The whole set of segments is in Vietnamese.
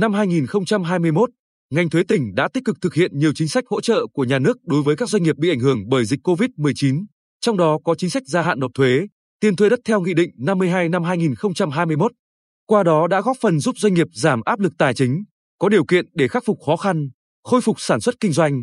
Năm 2021, ngành thuế tỉnh đã tích cực thực hiện nhiều chính sách hỗ trợ của nhà nước đối với các doanh nghiệp bị ảnh hưởng bởi dịch COVID-19, trong đó có chính sách gia hạn nộp thuế, tiền thuê đất theo Nghị định 52 năm 2021. Qua đó đã góp phần giúp doanh nghiệp giảm áp lực tài chính, có điều kiện để khắc phục khó khăn, khôi phục sản xuất kinh doanh.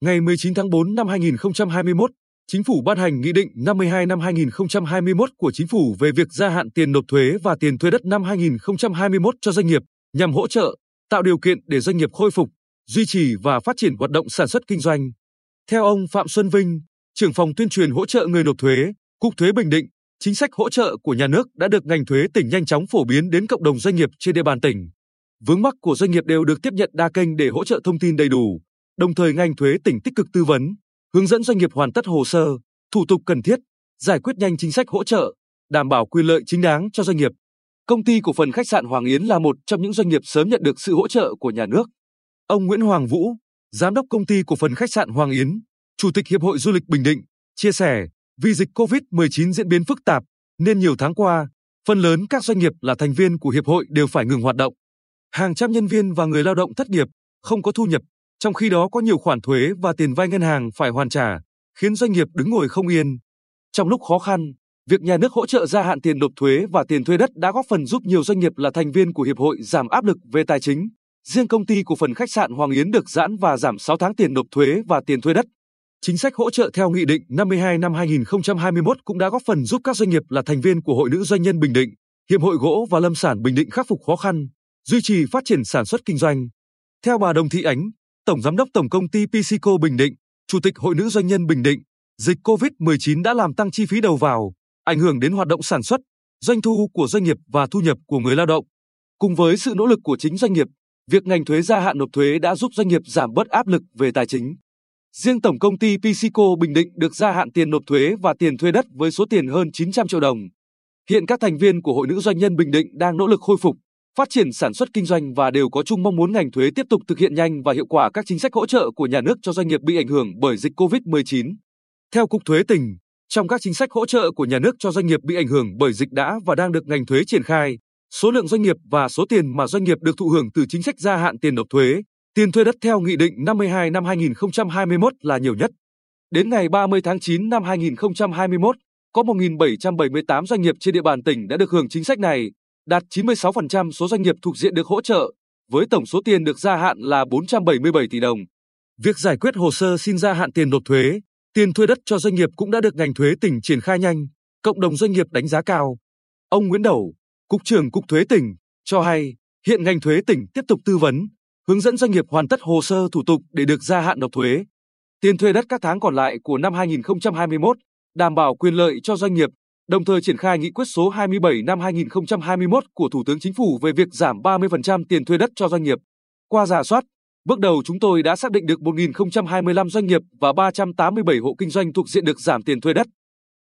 Ngày 19 tháng 4 năm 2021, Chính phủ ban hành Nghị định 52 năm 2021 của Chính phủ về việc gia hạn tiền nộp thuế và tiền thuê đất năm 2021 cho doanh nghiệp nhằm hỗ trợ, tạo điều kiện để doanh nghiệp khôi phục, duy trì và phát triển hoạt động sản xuất kinh doanh. Theo ông Phạm Xuân Vinh, trưởng phòng tuyên truyền hỗ trợ người nộp thuế, Cục Thuế Bình Định, chính sách hỗ trợ của nhà nước đã được ngành thuế tỉnh nhanh chóng phổ biến đến cộng đồng doanh nghiệp trên địa bàn tỉnh. Vướng mắc của doanh nghiệp đều được tiếp nhận đa kênh để hỗ trợ thông tin đầy đủ, đồng thời ngành thuế tỉnh tích cực tư vấn, hướng dẫn doanh nghiệp hoàn tất hồ sơ, thủ tục cần thiết, giải quyết nhanh chính sách hỗ trợ, đảm bảo quyền lợi chính đáng cho doanh nghiệp. Công ty cổ phần khách sạn Hoàng Yến là một trong những doanh nghiệp sớm nhận được sự hỗ trợ của nhà nước. Ông Nguyễn Hoàng Vũ, giám đốc công ty cổ phần khách sạn Hoàng Yến, chủ tịch Hiệp hội Du lịch Bình Định, chia sẻ, vì dịch COVID-19 diễn biến phức tạp, nên nhiều tháng qua, phần lớn các doanh nghiệp là thành viên của hiệp hội đều phải ngừng hoạt động. Hàng trăm nhân viên và người lao động thất nghiệp, không có thu nhập, trong khi đó có nhiều khoản thuế và tiền vay ngân hàng phải hoàn trả, khiến doanh nghiệp đứng ngồi không yên. Trong lúc khó khăn, việc nhà nước hỗ trợ gia hạn tiền nộp thuế và tiền thuê đất đã góp phần giúp nhiều doanh nghiệp là thành viên của hiệp hội giảm áp lực về tài chính. Riêng công ty cổ phần khách sạn Hoàng Yến được giãn và giảm 6 tháng tiền nộp thuế và tiền thuê đất. Chính sách hỗ trợ theo Nghị định 52 năm 2021 cũng đã góp phần giúp các doanh nghiệp là thành viên của Hội Nữ Doanh nhân Bình Định, Hiệp hội Gỗ và Lâm sản Bình Định khắc phục khó khăn, duy trì phát triển sản xuất kinh doanh. Theo bà Đồng Thị Ánh, Tổng Giám đốc Tổng Công ty Psico Bình Định, Chủ tịch Hội Nữ Doanh nhân Bình Định, dịch COVID-19 đã làm tăng chi phí đầu vào, ảnh hưởng đến hoạt động sản xuất, doanh thu của doanh nghiệp và thu nhập của người lao động. Cùng với sự nỗ lực của chính doanh nghiệp, việc ngành thuế gia hạn nộp thuế đã giúp doanh nghiệp giảm bớt áp lực về tài chính. Riêng Tổng Công ty Pisico Bình Định được gia hạn tiền nộp thuế và tiền thuê đất với số tiền hơn 900 triệu đồng. Hiện các thành viên của Hội Nữ Doanh nhân Bình Định đang nỗ lực khôi phục, phát triển sản xuất kinh doanh và đều có chung mong muốn ngành thuế tiếp tục thực hiện nhanh và hiệu quả các chính sách hỗ trợ của nhà nước cho doanh nghiệp bị ảnh hưởng bởi dịch COVID-19. Theo Cục Thuế tỉnh, trong các chính sách hỗ trợ của nhà nước cho doanh nghiệp bị ảnh hưởng bởi dịch đã và đang được ngành thuế triển khai, số lượng doanh nghiệp và số tiền mà doanh nghiệp được thụ hưởng từ chính sách gia hạn tiền nộp thuế, tiền thuê đất theo Nghị định 52 năm 2021 là nhiều nhất. Đến ngày 30 tháng 9 năm 2021, có 1.778 doanh nghiệp trên địa bàn tỉnh đã được hưởng chính sách này, đạt 96% số doanh nghiệp thuộc diện được hỗ trợ, với tổng số tiền được gia hạn là 477 tỷ đồng. Việc giải quyết hồ sơ xin gia hạn tiền nộp thuế, tiền thuê đất cho doanh nghiệp cũng đã được ngành thuế tỉnh triển khai nhanh, cộng đồng doanh nghiệp đánh giá cao. Ông Nguyễn Đầu, Cục trưởng Cục Thuế tỉnh, cho hay hiện ngành thuế tỉnh tiếp tục tư vấn, hướng dẫn doanh nghiệp hoàn tất hồ sơ thủ tục để được gia hạn nộp thuế. Tiền thuê đất các tháng còn lại của năm 2021, đảm bảo quyền lợi cho doanh nghiệp đồng thời triển khai nghị quyết số 27 năm 2021 của Thủ tướng Chính phủ về việc giảm 30% tiền thuê đất cho doanh nghiệp. Qua giả soát, bước đầu chúng tôi đã xác định được 1.025 doanh nghiệp và 387 hộ kinh doanh thuộc diện được giảm tiền thuê đất.